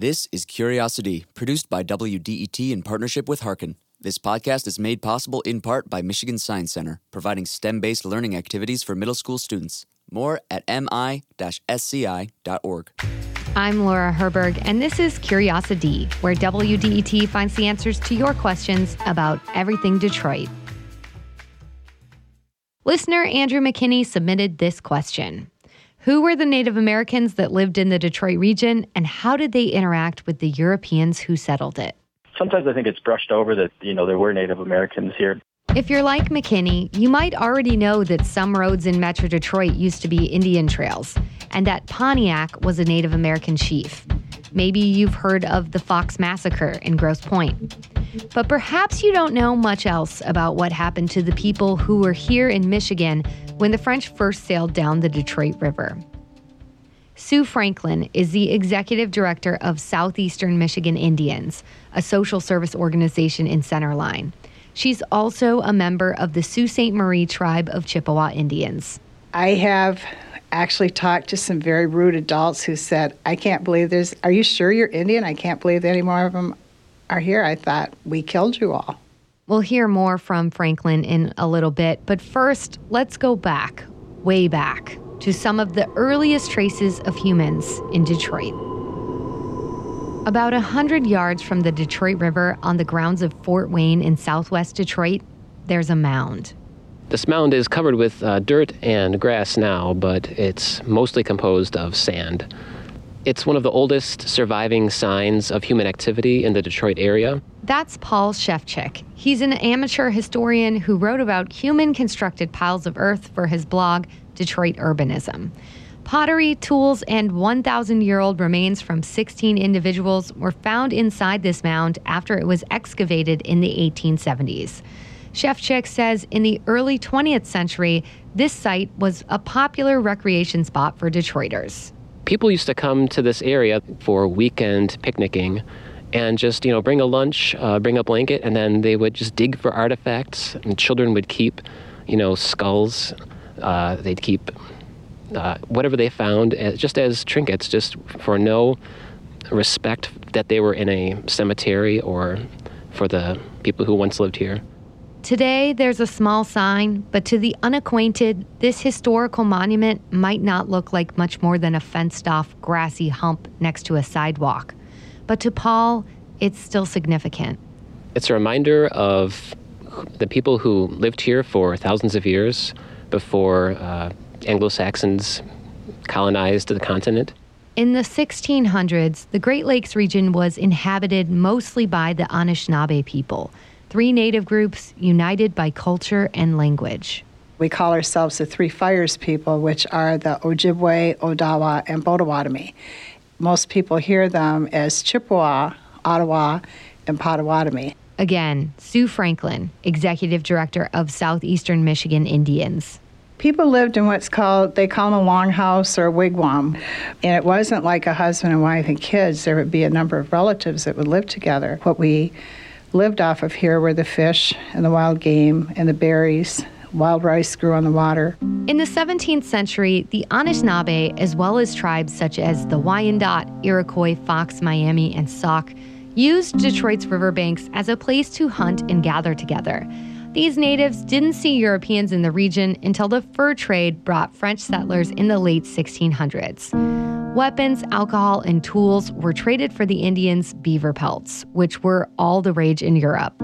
This is Curiosity, produced by WDET in partnership with Hearken. This podcast is made possible in part by Michigan Science Center, providing STEM based learning activities for middle school students. More at mi sci.org. I'm Laura Herberg, and this is Curiosity, where WDET finds the answers to your questions about everything Detroit. Listener Andrew McKinney submitted this question Who were the Native Americans that lived in the Detroit region, and how did they interact with the Europeans who settled it? Sometimes I think it's brushed over that, you know, there were Native Americans here. If you're like McKinney, you might already know that some roads in Metro Detroit used to be Indian trails, and that Pontiac was a Native American chief. Maybe you've heard of the Fox Massacre in Grosse Pointe. But perhaps you don't know much else about what happened to the people who were here in Michigan when the French first sailed down the Detroit River. Sue Franklin is the executive director of Southeastern Michigan Indians, a social service organization in Centerline. She's also a member of the Sault Ste. Marie tribe of Chippewa Indians. I have actually talked to some very rude adults who said, I can't believe there's, are you sure you're Indian? I can't believe any more of them are here. I thought, we killed you all. We'll hear more from Franklin in a little bit, but first, let's go back, way back, to some of the earliest traces of humans in Detroit. About a hundred yards from the Detroit River on the grounds of Fort Wayne in southwest Detroit, there's a mound. This mound is covered with uh, dirt and grass now, but it's mostly composed of sand. It's one of the oldest surviving signs of human activity in the Detroit area. That's Paul Shefchik. He's an amateur historian who wrote about human constructed piles of earth for his blog, Detroit Urbanism. Pottery, tools, and 1,000 year old remains from 16 individuals were found inside this mound after it was excavated in the 1870s. Shefchik says in the early 20th century, this site was a popular recreation spot for Detroiters people used to come to this area for weekend picnicking and just you know bring a lunch uh, bring a blanket and then they would just dig for artifacts and children would keep you know skulls. Uh, they'd keep uh, whatever they found uh, just as trinkets just for no respect that they were in a cemetery or for the people who once lived here Today, there's a small sign, but to the unacquainted, this historical monument might not look like much more than a fenced off grassy hump next to a sidewalk. But to Paul, it's still significant. It's a reminder of the people who lived here for thousands of years before uh, Anglo Saxons colonized the continent. In the 1600s, the Great Lakes region was inhabited mostly by the Anishinaabe people three native groups united by culture and language. We call ourselves the Three Fires people, which are the Ojibwe, Odawa, and Potawatomi. Most people hear them as Chippewa, Ottawa, and Potawatomi. Again, Sue Franklin, Executive Director of Southeastern Michigan Indians. People lived in what's called, they call them a longhouse or a wigwam. And it wasn't like a husband and wife and kids. There would be a number of relatives that would live together. What we lived off of here were the fish and the wild game and the berries. Wild rice grew on the water. In the 17th century, the Anishinaabe, as well as tribes such as the Wyandot, Iroquois, Fox, Miami, and Sauk, used Detroit's riverbanks as a place to hunt and gather together. These natives didn't see Europeans in the region until the fur trade brought French settlers in the late 1600s. Weapons, alcohol, and tools were traded for the Indians' beaver pelts, which were all the rage in Europe.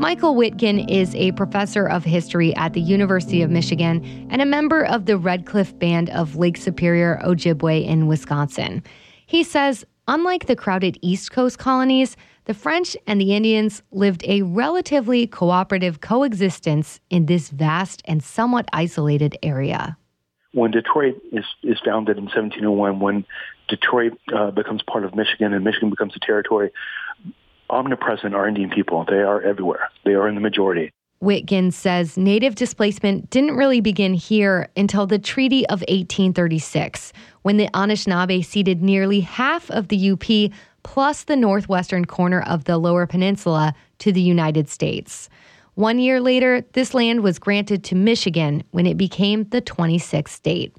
Michael Witgen is a professor of history at the University of Michigan and a member of the Red Cliff Band of Lake Superior Ojibwe in Wisconsin. He says, unlike the crowded East Coast colonies, the French and the Indians lived a relatively cooperative coexistence in this vast and somewhat isolated area when Detroit is, is founded in 1701, when Detroit uh, becomes part of Michigan and Michigan becomes a territory, omnipresent are Indian people. They are everywhere. They are in the majority. Witgen says native displacement didn't really begin here until the Treaty of 1836, when the Anishinaabe ceded nearly half of the UP plus the northwestern corner of the Lower Peninsula to the United States. One year later, this land was granted to Michigan when it became the 26th state.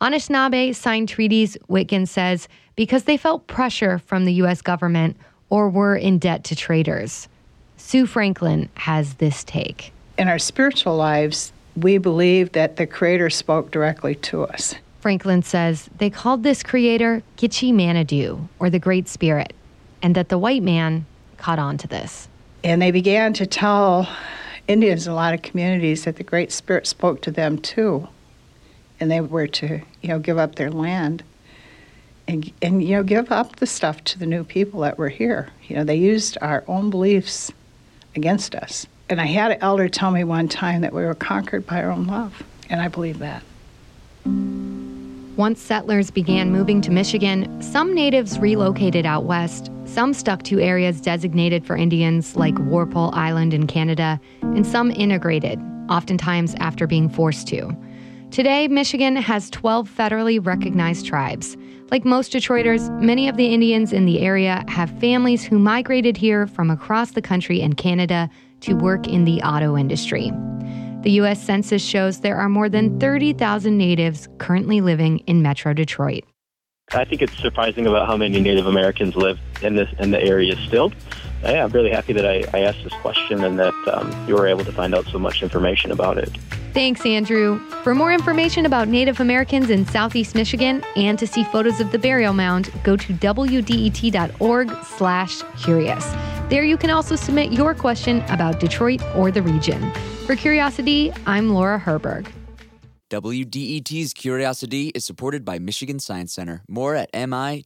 Anishinaabe signed treaties, Witgen says, because they felt pressure from the U.S. government or were in debt to traders. Sue Franklin has this take. In our spiritual lives, we believe that the Creator spoke directly to us. Franklin says they called this creator Gitche Manitou, or the Great Spirit, and that the white man caught on to this. And they began to tell Indians in a lot of communities that the Great Spirit spoke to them too. And they were to, you know, give up their land and, and you know, give up the stuff to the new people that were here. You know, they used our own beliefs against us. And I had an elder tell me one time that we were conquered by our own love, and I believe that. Once settlers began moving to Michigan, some natives relocated out west. Some stuck to areas designated for Indians, like Walpole Island in Canada, and some integrated, oftentimes after being forced to. Today, Michigan has 12 federally recognized tribes. Like most Detroiters, many of the Indians in the area have families who migrated here from across the country and Canada to work in the auto industry. The U.S. Census shows there are more than 30,000 natives currently living in Metro Detroit. I think it's surprising about how many Native Americans live in this in the area still. Yeah, I'm really happy that I, I asked this question and that um, you were able to find out so much information about it. Thanks, Andrew. For more information about Native Americans in Southeast Michigan and to see photos of the burial mound, go to wdet.org/curious. There you can also submit your question about Detroit or the region. For Curiosity, I'm Laura Herberg. WDET's Curiosity is supported by Michigan Science Center. More at mi-sci.org.